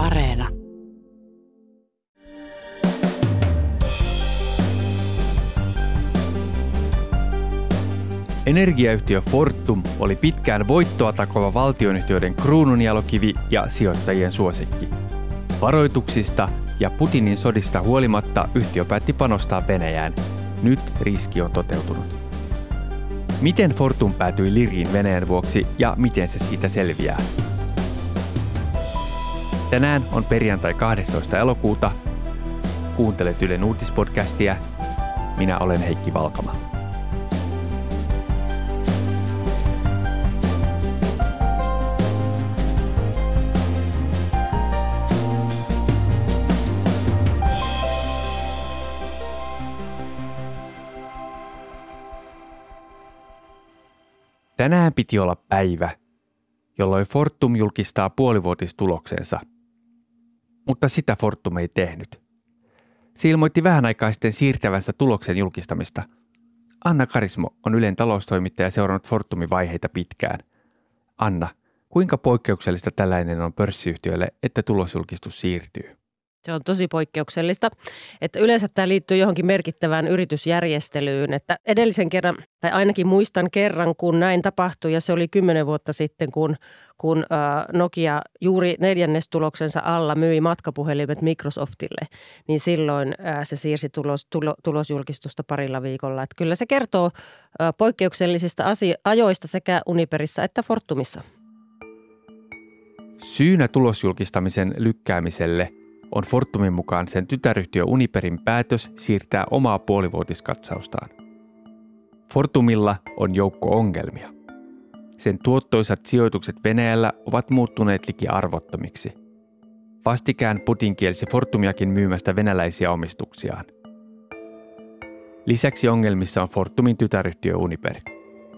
Areena. Energiayhtiö Fortum oli pitkään voittoa takova valtionyhtiöiden kruununjalokivi ja sijoittajien suosikki. Varoituksista ja Putinin sodista huolimatta yhtiö päätti panostaa Venäjään. Nyt riski on toteutunut. Miten Fortum päätyi liriin Venäjän vuoksi ja miten se siitä selviää? Tänään on perjantai 12. elokuuta. Kuuntelet Ylen uutispodcastia. Minä olen Heikki Valkama. Tänään piti olla päivä, jolloin Fortum julkistaa puolivuotistuloksensa. Mutta sitä Fortum ei tehnyt. Se ilmoitti vähän aikaa sitten siirtävänsä tuloksen julkistamista. Anna Karismo on Ylen taloustoimittaja seurannut Fortumin vaiheita pitkään. Anna, kuinka poikkeuksellista tällainen on pörssiyhtiöille, että tulosjulkistus siirtyy? Se on tosi poikkeuksellista, että yleensä tämä liittyy johonkin merkittävään yritysjärjestelyyn. Että edellisen kerran, tai ainakin muistan kerran, kun näin tapahtui, ja se oli kymmenen vuotta sitten, kun, kun Nokia juuri neljännestuloksensa alla myi matkapuhelimet Microsoftille, niin silloin se siirsi tulos, tulo, tulosjulkistusta parilla viikolla. Että kyllä se kertoo poikkeuksellisista asio- ajoista sekä Uniperissa että Fortumissa. Syynä tulosjulkistamisen lykkäämiselle – on Fortumin mukaan sen tytäryhtiö Uniperin päätös siirtää omaa puolivuotiskatsaustaan. Fortumilla on joukko ongelmia. Sen tuottoisat sijoitukset Venäjällä ovat muuttuneet liki arvottomiksi. Vastikään Putin kielsi Fortumiakin myymästä venäläisiä omistuksiaan. Lisäksi ongelmissa on Fortumin tytäryhtiö Uniper.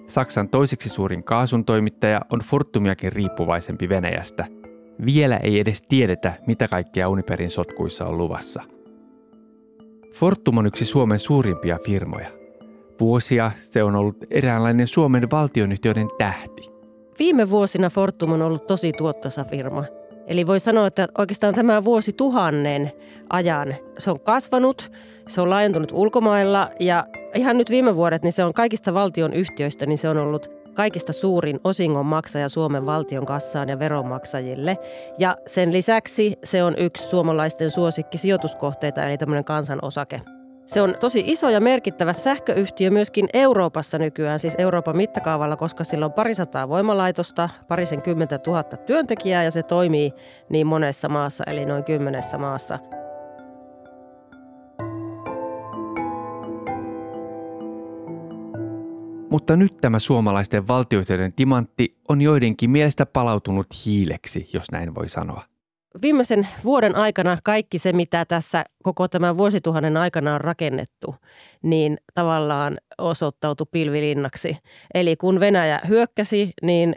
Saksan toiseksi suurin kaasun toimittaja on Fortumiakin riippuvaisempi Venäjästä – vielä ei edes tiedetä, mitä kaikkea Uniperin sotkuissa on luvassa. Fortum on yksi Suomen suurimpia firmoja. Vuosia se on ollut eräänlainen Suomen valtionyhtiöiden tähti. Viime vuosina Fortum on ollut tosi tuottosa firma. Eli voi sanoa, että oikeastaan tämä vuosi tuhannen ajan se on kasvanut, se on laajentunut ulkomailla ja ihan nyt viime vuodet niin se on kaikista valtion yhtiöistä, niin se on ollut kaikista suurin osingon maksaja Suomen valtion kassaan ja veronmaksajille. Ja sen lisäksi se on yksi suomalaisten suosikki sijoituskohteita, eli tämmöinen kansanosake. Se on tosi iso ja merkittävä sähköyhtiö myöskin Euroopassa nykyään, siis Euroopan mittakaavalla, koska sillä on parisataa voimalaitosta, parisen kymmentä tuhatta työntekijää ja se toimii niin monessa maassa, eli noin kymmenessä maassa – Mutta nyt tämä suomalaisten valtioiden timantti on joidenkin mielestä palautunut hiileksi, jos näin voi sanoa. Viimeisen vuoden aikana kaikki se, mitä tässä koko tämän vuosituhannen aikana on rakennettu, niin tavallaan osoittautui pilvilinnaksi. Eli kun Venäjä hyökkäsi, niin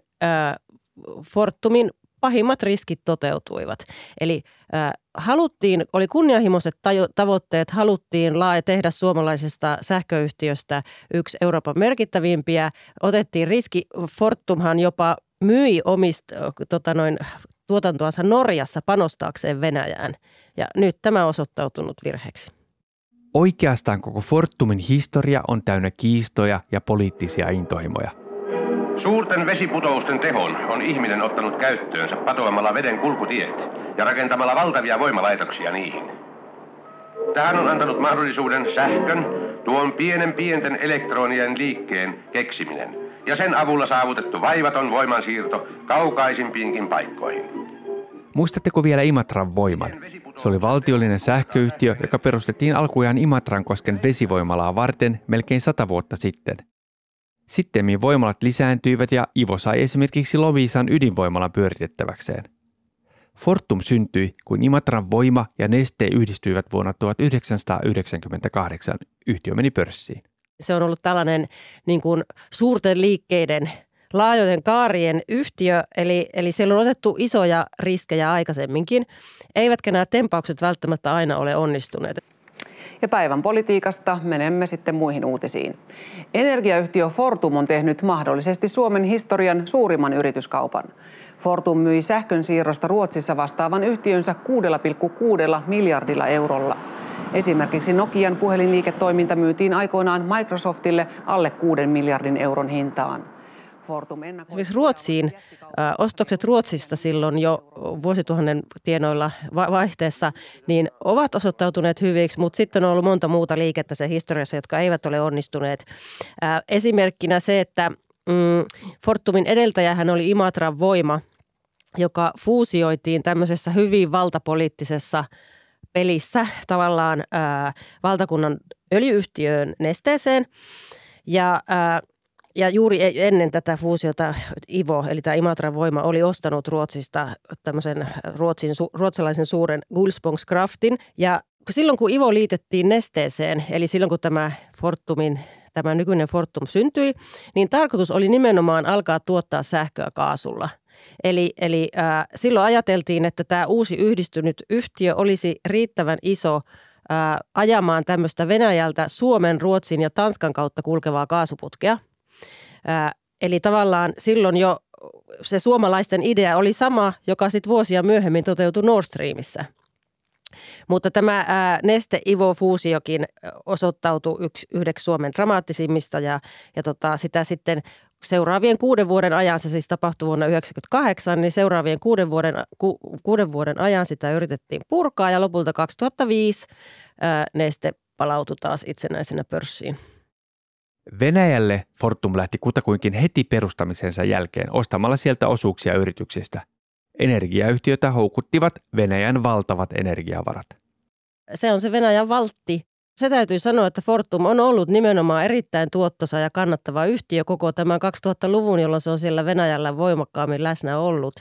Fortumin pahimmat riskit toteutuivat. Eli äh, haluttiin, oli kunnianhimoiset tavoitteet, haluttiin laaja tehdä suomalaisesta sähköyhtiöstä yksi Euroopan merkittävimpiä. Otettiin riski, Fortumhan jopa myi omista tota noin, tuotantoansa Norjassa panostaakseen Venäjään. Ja nyt tämä on osoittautunut virheeksi. Oikeastaan koko Fortumin historia on täynnä kiistoja ja poliittisia intohimoja – Suurten vesiputousten tehon on ihminen ottanut käyttöönsä patoamalla veden kulkutiet ja rakentamalla valtavia voimalaitoksia niihin. Tähän on antanut mahdollisuuden sähkön, tuon pienen pienten elektronien liikkeen keksiminen ja sen avulla saavutettu vaivaton voimansiirto kaukaisimpiinkin paikkoihin. Muistatteko vielä Imatran voiman? Se oli valtiollinen sähköyhtiö, joka perustettiin alkujaan Imatrankosken vesivoimalaa varten melkein sata vuotta sitten – Sittemmin voimalat lisääntyivät ja Ivo sai esimerkiksi Loviisan ydinvoimala pyöritettäväkseen. Fortum syntyi, kun Imatran voima ja Neste yhdistyivät vuonna 1998. Yhtiö meni pörssiin. Se on ollut tällainen niin kuin suurten liikkeiden laajojen kaarien yhtiö, eli, eli siellä on otettu isoja riskejä aikaisemminkin, eivätkä nämä tempaukset välttämättä aina ole onnistuneet. Ja päivän politiikasta menemme sitten muihin uutisiin. Energiayhtiö Fortum on tehnyt mahdollisesti Suomen historian suurimman yrityskaupan. Fortum myi sähkön siirrosta Ruotsissa vastaavan yhtiönsä 6,6 miljardilla eurolla. Esimerkiksi Nokian puhelinliiketoiminta myytiin aikoinaan Microsoftille alle 6 miljardin euron hintaan. Esimerkiksi Ruotsiin, ostokset Ruotsista silloin jo vuosituhannen tienoilla vaihteessa, niin ovat osoittautuneet hyviksi, mutta sitten on ollut monta muuta liikettä se historiassa, jotka eivät ole onnistuneet. Esimerkkinä se, että mm, Fortumin edeltäjähän oli Imatran voima, joka fuusioitiin tämmöisessä hyvin valtapoliittisessa pelissä tavallaan ää, valtakunnan öljyyhtiöön nesteeseen. Ja ää, ja juuri e- ennen tätä fuusiota Ivo, eli tämä Imatran voima, oli ostanut Ruotsista tämmöisen Ruotsin, ruotsalaisen suuren Gulsbongskraftin. Ja silloin kun Ivo liitettiin nesteeseen, eli silloin kun tämä Fortumin tämä nykyinen Fortum syntyi, niin tarkoitus oli nimenomaan alkaa tuottaa sähköä kaasulla. Eli, eli äh, silloin ajateltiin, että tämä uusi yhdistynyt yhtiö olisi riittävän iso äh, ajamaan tämmöistä Venäjältä Suomen, Ruotsin ja Tanskan kautta kulkevaa kaasuputkea – Eli tavallaan silloin jo se suomalaisten idea oli sama, joka sitten vuosia myöhemmin toteutui Nord Streamissä. Mutta tämä Neste Ivo-fuusiokin osoittautui yksi, yhdeksi Suomen dramaattisimmista ja, ja tota, sitä sitten seuraavien kuuden vuoden ajan, se siis tapahtui vuonna 1998, niin seuraavien kuuden vuoden, ku, kuuden vuoden ajan sitä yritettiin purkaa ja lopulta 2005 ää, Neste palautui taas itsenäisenä pörssiin. Venäjälle Fortum lähti kutakuinkin heti perustamisensa jälkeen ostamalla sieltä osuuksia yrityksistä. Energiayhtiötä houkuttivat Venäjän valtavat energiavarat. Se on se Venäjän valtti. Se täytyy sanoa, että Fortum on ollut nimenomaan erittäin tuottosa ja kannattava yhtiö koko tämän 2000-luvun, jolloin se on siellä Venäjällä voimakkaammin läsnä ollut.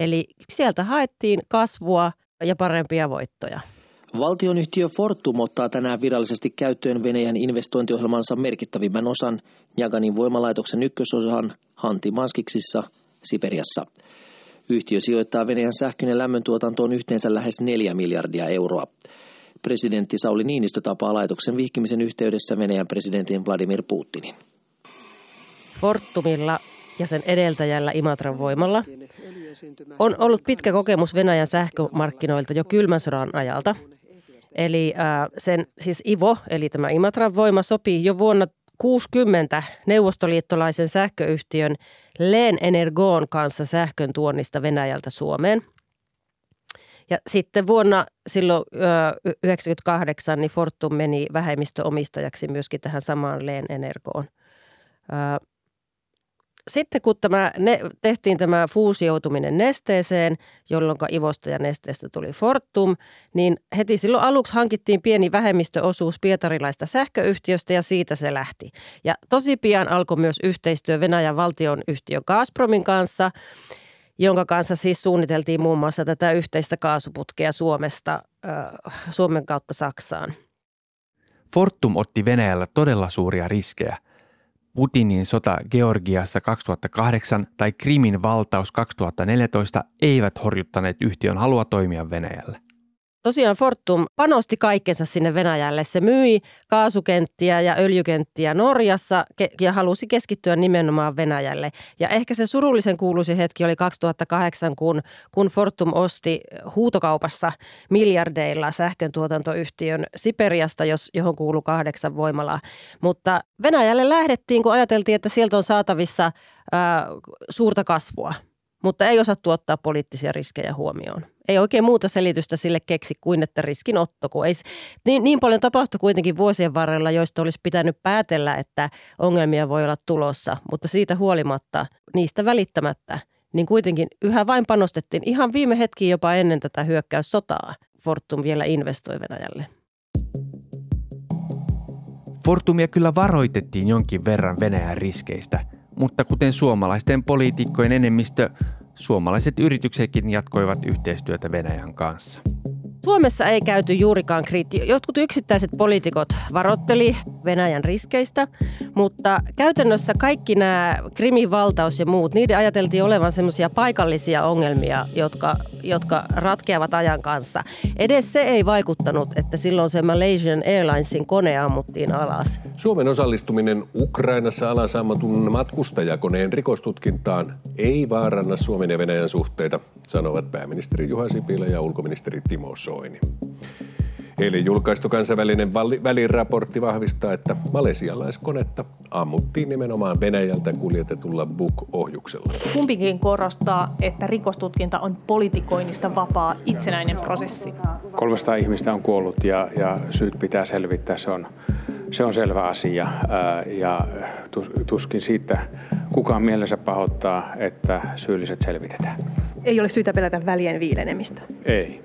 Eli sieltä haettiin kasvua ja parempia voittoja. Valtionyhtiö Fortum ottaa tänään virallisesti käyttöön Venäjän investointiohjelmansa merkittävimmän osan Jaganin voimalaitoksen ykkösosan Hanti-Manskiksissa, Siperiassa. Yhtiö sijoittaa Venäjän sähkön ja lämmöntuotantoon yhteensä lähes 4 miljardia euroa. Presidentti Sauli Niinistö tapaa laitoksen vihkimisen yhteydessä Venäjän presidentin Vladimir Putinin. Fortumilla ja sen edeltäjällä Imatran voimalla on ollut pitkä kokemus Venäjän sähkömarkkinoilta jo kylmän sodan ajalta – Eli äh, sen siis IVO, eli tämä Imatran voima, sopii jo vuonna 60 neuvostoliittolaisen sähköyhtiön Leen Energon kanssa sähkön tuonnista Venäjältä Suomeen. Ja sitten vuonna silloin 1998 niin Fortum meni vähemmistöomistajaksi myöskin tähän samaan Leen Energoon sitten kun tämä, ne, tehtiin tämä fuusioutuminen nesteeseen, jolloin Ivosta ja nesteestä tuli Fortum, niin heti silloin aluksi hankittiin pieni vähemmistöosuus pietarilaista sähköyhtiöstä ja siitä se lähti. Ja tosi pian alkoi myös yhteistyö Venäjän valtion yhtiö Gazpromin kanssa, jonka kanssa siis suunniteltiin muun muassa tätä yhteistä kaasuputkea Suomesta, Suomen kautta Saksaan. Fortum otti Venäjällä todella suuria riskejä – Putinin sota Georgiassa 2008 tai Krimin valtaus 2014 eivät horjuttaneet yhtiön halua toimia Venäjällä. Tosiaan Fortum panosti kaikkensa sinne Venäjälle. Se myi kaasukenttiä ja öljykenttiä Norjassa ja halusi keskittyä nimenomaan Venäjälle. Ja ehkä se surullisen kuuluisi hetki oli 2008, kun, kun Fortum osti huutokaupassa miljardeilla sähkön tuotantoyhtiön Siperiasta, jos, johon kuuluu kahdeksan voimalaa. Mutta Venäjälle lähdettiin, kun ajateltiin, että sieltä on saatavissa ää, suurta kasvua – mutta ei osaa tuottaa poliittisia riskejä huomioon. Ei oikein muuta selitystä sille keksi kuin, että riskinotto, kun ei, niin, niin paljon tapahtui kuitenkin vuosien varrella, joista olisi pitänyt päätellä, että ongelmia voi olla tulossa, mutta siitä huolimatta, niistä välittämättä, niin kuitenkin yhä vain panostettiin ihan viime hetki jopa ennen tätä hyökkäyssotaa. Fortum vielä investoi Venäjälle. Fortumia kyllä varoitettiin jonkin verran Venäjän riskeistä – mutta kuten suomalaisten poliitikkojen enemmistö, suomalaiset yrityksetkin jatkoivat yhteistyötä Venäjän kanssa. Suomessa ei käyty juurikaan kriitti. Jotkut yksittäiset poliitikot varotteli Venäjän riskeistä, mutta käytännössä kaikki nämä Krimin valtaus ja muut, niiden ajateltiin olevan semmoisia paikallisia ongelmia, jotka, jotka ratkeavat ajan kanssa. Edes se ei vaikuttanut, että silloin se Malaysian Airlinesin kone ammuttiin alas. Suomen osallistuminen Ukrainassa alasammatun matkustajakoneen rikostutkintaan ei vaaranna Suomen ja Venäjän suhteita, sanovat pääministeri Juha Sipilä ja ulkoministeri Timo Soini. Eilen julkaistu kansainvälinen väliraportti vahvistaa, että malesialaiskonetta ammuttiin nimenomaan Venäjältä kuljetetulla Buk-ohjuksella. Kumpikin korostaa, että rikostutkinta on politikoinnista vapaa itsenäinen prosessi. 300 ihmistä on kuollut ja, ja syyt pitää selvittää, se on, se on selvä asia. Ja tuskin siitä kukaan mielensä pahoittaa, että syylliset selvitetään. Ei ole syytä pelätä välien viilenemistä. Ei.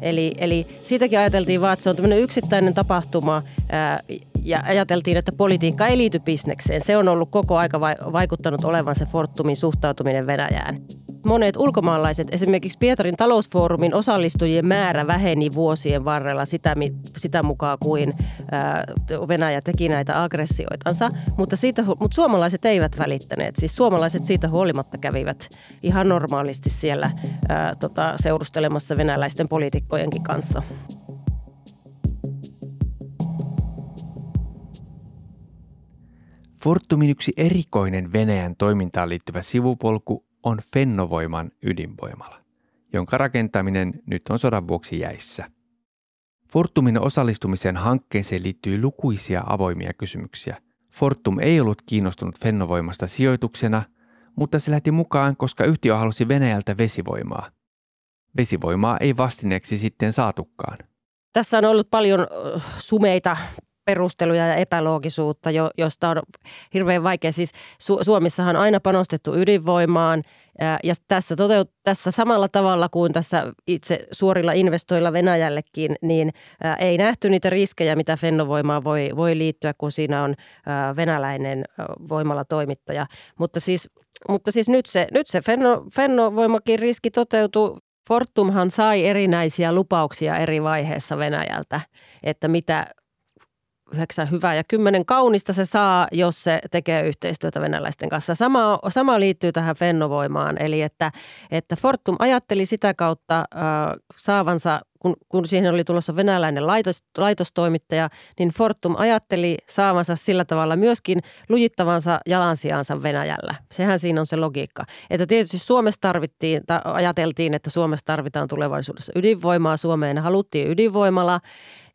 Eli, eli siitäkin ajateltiin vaan, että se on tämmöinen yksittäinen tapahtuma ää, ja ajateltiin, että politiikka ei liity bisnekseen. Se on ollut koko aika vaikuttanut olevan se Fortumin suhtautuminen Venäjään. Monet ulkomaalaiset, esimerkiksi Pietarin talousfoorumin osallistujien määrä väheni vuosien varrella sitä, sitä mukaan kuin Venäjä teki näitä aggressioitansa, mutta, siitä, mutta suomalaiset eivät välittäneet. Siis suomalaiset siitä huolimatta kävivät ihan normaalisti siellä ää, tota, seurustelemassa venäläisten poliitikkojenkin kanssa. Fortumin yksi erikoinen Venäjän toimintaan liittyvä sivupolku on Fennovoiman ydinvoimala, jonka rakentaminen nyt on sodan vuoksi jäissä. Fortumin osallistumisen hankkeeseen liittyy lukuisia avoimia kysymyksiä. Fortum ei ollut kiinnostunut Fennovoimasta sijoituksena, mutta se lähti mukaan, koska yhtiö halusi Venäjältä vesivoimaa. Vesivoimaa ei vastineeksi sitten saatukaan. Tässä on ollut paljon sumeita perusteluja ja epäloogisuutta, jo, josta on hirveän vaikea. Siis Su- Suomessahan on aina panostettu ydinvoimaan ja tässä, toteut- tässä samalla tavalla kuin tässä itse suorilla investoilla Venäjällekin, niin ei nähty niitä riskejä, mitä Fennovoimaan voi, voi liittyä, kun siinä on venäläinen voimalatoimittaja. Mutta siis, mutta siis nyt se, nyt se Fenno, Fennovoimakin riski toteutuu Fortumhan sai erinäisiä lupauksia eri vaiheessa Venäjältä, että mitä yhdeksän hyvää ja kymmenen kaunista se saa, jos se tekee yhteistyötä venäläisten kanssa. Sama, sama liittyy tähän Fennovoimaan, eli että, että Fortum ajatteli sitä kautta äh, saavansa kun, kun siihen oli tulossa venäläinen laitos, laitostoimittaja, niin Fortum ajatteli saavansa sillä tavalla myöskin lujittavansa jalansijansa Venäjällä. Sehän siinä on se logiikka. Että tietysti Suomessa tarvittiin, tai ajateltiin, että Suomessa tarvitaan tulevaisuudessa ydinvoimaa. Suomeen haluttiin ydinvoimala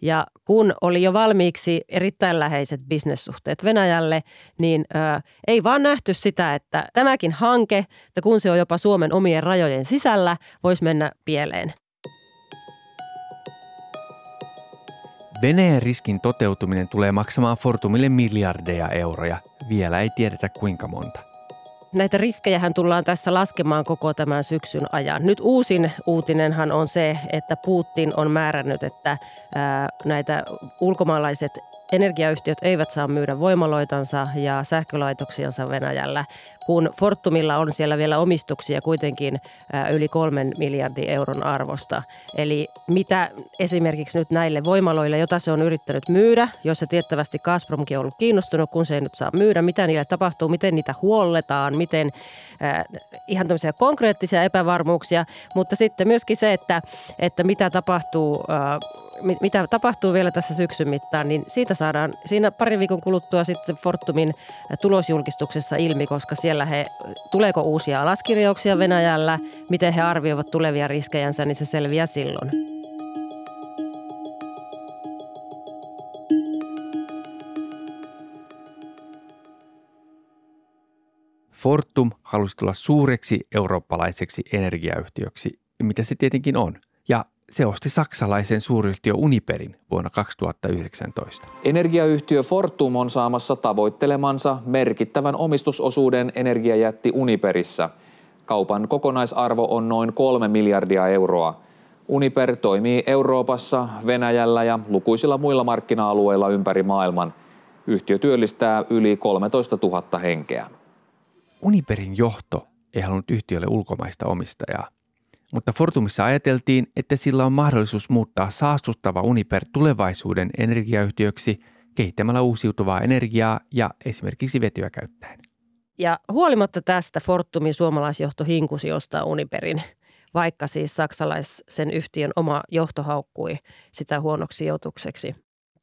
ja kun oli jo valmiiksi erittäin läheiset bisnessuhteet Venäjälle, niin ö, ei vaan nähty sitä, että tämäkin hanke, että kun se on jopa Suomen omien rajojen sisällä, voisi mennä pieleen. Venäjän riskin toteutuminen tulee maksamaan Fortumille miljardeja euroja. Vielä ei tiedetä kuinka monta. Näitä riskejähän tullaan tässä laskemaan koko tämän syksyn ajan. Nyt uusin uutinenhan on se, että Putin on määrännyt, että näitä ulkomaalaiset energiayhtiöt eivät saa myydä voimaloitansa ja sähkölaitoksiansa Venäjällä, kun Fortumilla on siellä vielä omistuksia kuitenkin yli kolmen miljardin euron arvosta. Eli mitä esimerkiksi nyt näille voimaloille, jota se on yrittänyt myydä, jos se tiettävästi Gazpromkin on ollut kiinnostunut, kun se ei nyt saa myydä, mitä niille tapahtuu, miten niitä huolletaan, miten äh, ihan tämmöisiä konkreettisia epävarmuuksia, mutta sitten myöskin se, että, että mitä tapahtuu äh, mitä tapahtuu vielä tässä syksyn mittaan, niin siitä saadaan siinä parin viikon kuluttua sitten Fortumin tulosjulkistuksessa ilmi, koska siellä he, tuleeko uusia alaskirjauksia Venäjällä, miten he arvioivat tulevia riskejänsä, niin se selviää silloin. Fortum halusi tulla suureksi eurooppalaiseksi energiayhtiöksi, mitä se tietenkin on. Ja se osti saksalaisen suuryhtiö Uniperin vuonna 2019. Energiayhtiö Fortum on saamassa tavoittelemansa merkittävän omistusosuuden energiajätti Uniperissä. Kaupan kokonaisarvo on noin kolme miljardia euroa. Uniper toimii Euroopassa, Venäjällä ja lukuisilla muilla markkina-alueilla ympäri maailman. Yhtiö työllistää yli 13 000 henkeä. Uniperin johto ei halunnut yhtiölle ulkomaista omistajaa mutta Fortumissa ajateltiin, että sillä on mahdollisuus muuttaa saastuttava Uniper tulevaisuuden energiayhtiöksi kehittämällä uusiutuvaa energiaa ja esimerkiksi vetyä käyttäen. Ja huolimatta tästä Fortumin suomalaisjohto hinkusi ostaa Uniperin, vaikka siis saksalaisen yhtiön oma johto haukkui sitä huonoksi sijoitukseksi.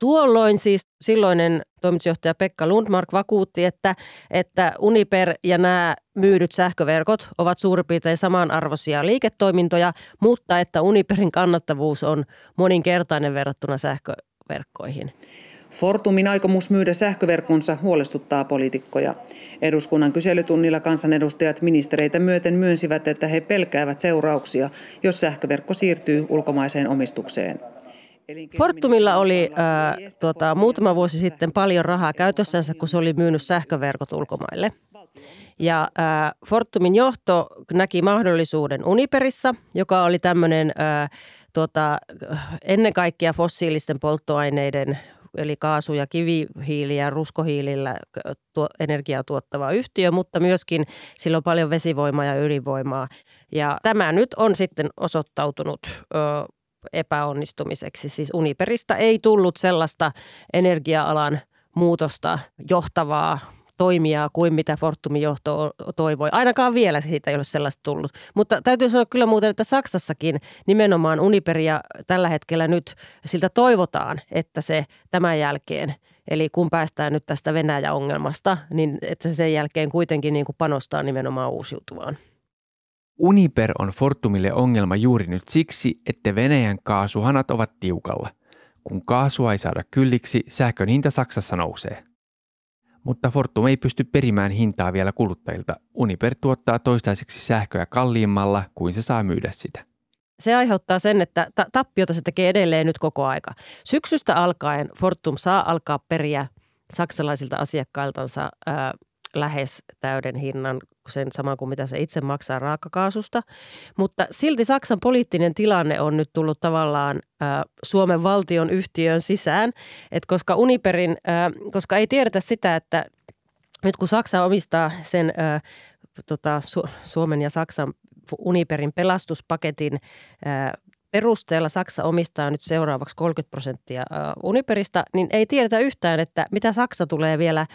Tuolloin siis silloinen toimitusjohtaja Pekka Lundmark vakuutti, että, että Uniper ja nämä myydyt sähköverkot ovat suurin piirtein samanarvoisia liiketoimintoja, mutta että Uniperin kannattavuus on moninkertainen verrattuna sähköverkkoihin. Fortumin aikomus myydä sähköverkkonsa huolestuttaa poliitikkoja. Eduskunnan kyselytunnilla kansanedustajat ministereitä myöten myönsivät, että he pelkäävät seurauksia, jos sähköverkko siirtyy ulkomaiseen omistukseen. Fortumilla oli äh, tuota, muutama vuosi sitten paljon rahaa käytössänsä, kun se oli myynyt sähköverkot ulkomaille. Ja äh, Fortumin johto näki mahdollisuuden Uniperissa, joka oli tämmöinen äh, tuota, ennen kaikkea fossiilisten polttoaineiden eli kaasu- ja kivihiili ja ruskohiilillä tuo, energiaa tuottava yhtiö, mutta myöskin sillä on paljon vesivoimaa ja ydinvoimaa. Ja tämä nyt on sitten osoittautunut ö, epäonnistumiseksi. Siis Uniperistä ei tullut sellaista energia-alan muutosta johtavaa toimijaa kuin mitä Fortumin johto toivoi. Ainakaan vielä siitä ei ole sellaista tullut. Mutta täytyy sanoa kyllä muuten, että Saksassakin nimenomaan Uniperia tällä hetkellä nyt siltä toivotaan, että se tämän jälkeen Eli kun päästään nyt tästä Venäjä-ongelmasta, niin että se sen jälkeen kuitenkin niin kuin panostaa nimenomaan uusiutuvaan. Uniper on Fortumille ongelma juuri nyt siksi, että Venäjän kaasuhanat ovat tiukalla. Kun kaasua ei saada kylliksi, sähkön hinta Saksassa nousee. Mutta Fortum ei pysty perimään hintaa vielä kuluttajilta. Uniper tuottaa toistaiseksi sähköä kalliimmalla kuin se saa myydä sitä. Se aiheuttaa sen, että ta- tappiota se tekee edelleen nyt koko aika. Syksystä alkaen Fortum saa alkaa periä saksalaisilta asiakkailtansa ää, lähes täyden hinnan, sen sama kuin mitä se itse maksaa raakakaasusta. Mutta silti Saksan poliittinen tilanne on nyt tullut tavallaan Suomen valtion yhtiön sisään, että koska Uniperin, koska ei tiedetä sitä, että nyt kun Saksa omistaa sen tota, Su- Suomen ja Saksan Uniperin pelastuspaketin perusteella Saksa omistaa nyt seuraavaksi 30 prosenttia Uniperista, niin ei tiedetä yhtään, että mitä Saksa tulee vielä –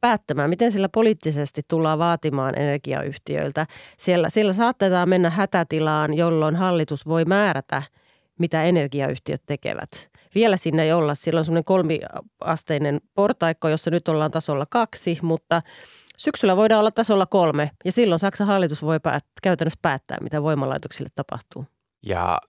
päättämään, miten sillä poliittisesti tullaan vaatimaan energiayhtiöiltä. Siellä, siellä saatetaan mennä hätätilaan, jolloin hallitus voi määrätä, mitä energiayhtiöt tekevät. Vielä sinne ei olla. Siellä on semmoinen kolmiasteinen portaikko, jossa nyt ollaan tasolla kaksi, mutta syksyllä voidaan olla tasolla kolme. Ja silloin Saksan hallitus voi päät- käytännössä päättää, mitä voimalaitoksille tapahtuu. Ja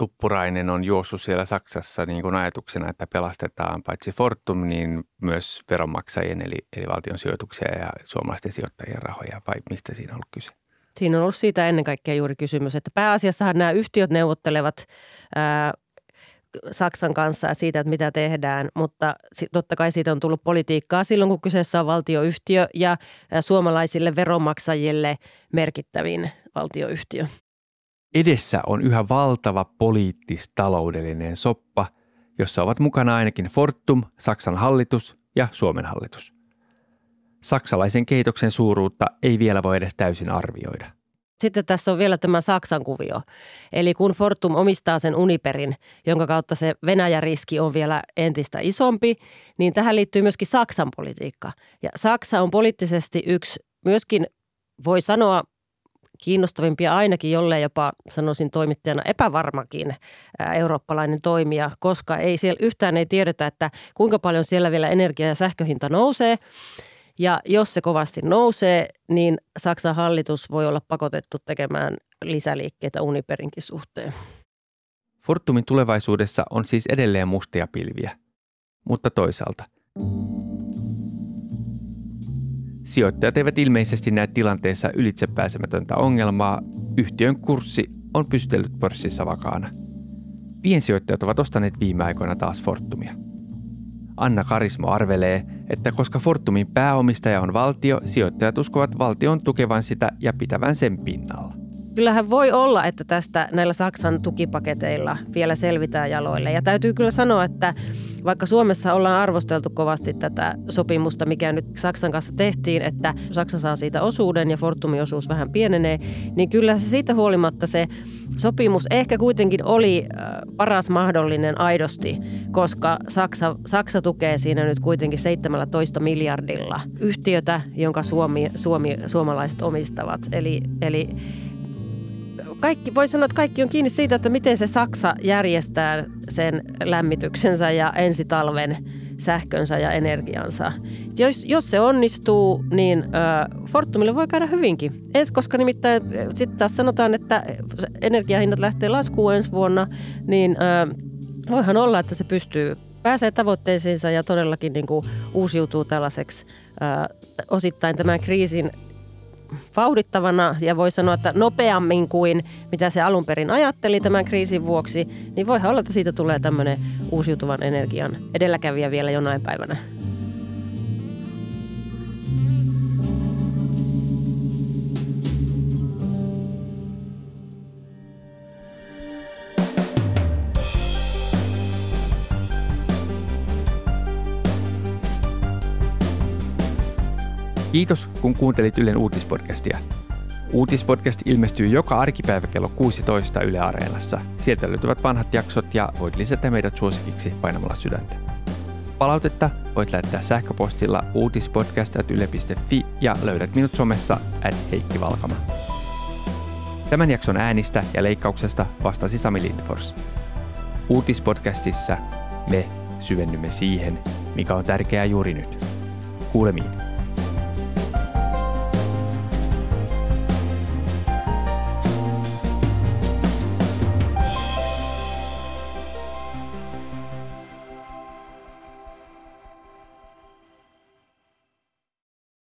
Tuppurainen on juossut siellä Saksassa niin kuin ajatuksena, että pelastetaan paitsi Fortum, niin myös veronmaksajien eli, eli valtion sijoituksia ja suomalaisten sijoittajien rahoja, vai mistä siinä on ollut kyse? Siinä on ollut siitä ennen kaikkea juuri kysymys, että pääasiassahan nämä yhtiöt neuvottelevat ää, Saksan kanssa siitä, että mitä tehdään, mutta totta kai siitä on tullut politiikkaa silloin, kun kyseessä on valtioyhtiö ja suomalaisille veronmaksajille merkittävin valtioyhtiö. Edessä on yhä valtava poliittis-taloudellinen soppa, jossa ovat mukana ainakin Fortum, Saksan hallitus ja Suomen hallitus. Saksalaisen kehityksen suuruutta ei vielä voi edes täysin arvioida. Sitten tässä on vielä tämä Saksan kuvio. Eli kun Fortum omistaa sen Uniperin, jonka kautta se Venäjä-riski on vielä entistä isompi, niin tähän liittyy myöskin Saksan politiikka. Ja Saksa on poliittisesti yksi myöskin, voi sanoa, kiinnostavimpia ainakin, jollei jopa sanoisin toimittajana epävarmakin eurooppalainen toimija, koska ei siellä yhtään ei tiedetä, että kuinka paljon siellä vielä energia- ja sähköhinta nousee. Ja jos se kovasti nousee, niin Saksan hallitus voi olla pakotettu tekemään lisäliikkeitä Uniperinkin suhteen. Fortumin tulevaisuudessa on siis edelleen mustia pilviä, mutta toisaalta – Sijoittajat eivät ilmeisesti näe tilanteessa ylitsepääsemätöntä ongelmaa. Yhtiön kurssi on pystytellyt pörssissä vakaana. Piensijoittajat ovat ostaneet viime aikoina taas Fortumia. Anna Karismo arvelee, että koska Fortumin pääomistaja on valtio, sijoittajat uskovat valtion tukevan sitä ja pitävän sen pinnalla. Kyllähän voi olla, että tästä näillä Saksan tukipaketeilla vielä selvitään jaloille. Ja täytyy kyllä sanoa, että Vaikka Suomessa ollaan arvosteltu kovasti tätä sopimusta, mikä nyt Saksan kanssa tehtiin, että Saksa saa siitä osuuden ja Fortumin osuus vähän pienenee, niin kyllä se siitä huolimatta se sopimus ehkä kuitenkin oli paras mahdollinen aidosti, koska Saksa, Saksa tukee siinä nyt kuitenkin 17 miljardilla yhtiötä, jonka Suomi, Suomi, suomalaiset omistavat. Eli, eli kaikki, voi sanoa, että kaikki on kiinni siitä, että miten se Saksa järjestää sen lämmityksensä ja ensitalven sähkönsä ja energiansa. Jos, jos se onnistuu, niin ö, Fortumille voi käydä hyvinkin. Ensi, koska nimittäin sitten taas sanotaan, että energiahinnat lähtee laskuun ensi vuonna, niin ö, voihan olla, että se pystyy pääsee tavoitteisiinsa ja todellakin niin kuin uusiutuu tällaiseksi ö, osittain tämän kriisin vauhdittavana ja voi sanoa, että nopeammin kuin mitä se alun perin ajatteli tämän kriisin vuoksi, niin voi olla, että siitä tulee tämmöinen uusiutuvan energian edelläkävijä vielä jonain päivänä. Kiitos, kun kuuntelit Ylen uutispodcastia. Uutispodcast ilmestyy joka arkipäivä kello 16 Yle Areenassa. Sieltä löytyvät vanhat jaksot ja voit lisätä meidät suosikiksi painamalla sydäntä. Palautetta voit lähettää sähköpostilla uutispodcast.yle.fi ja löydät minut somessa at Heikki Valkama. Tämän jakson äänistä ja leikkauksesta vastasi Sami Lindfors. Uutispodcastissa me syvennymme siihen, mikä on tärkeää juuri nyt. Kuulemiin.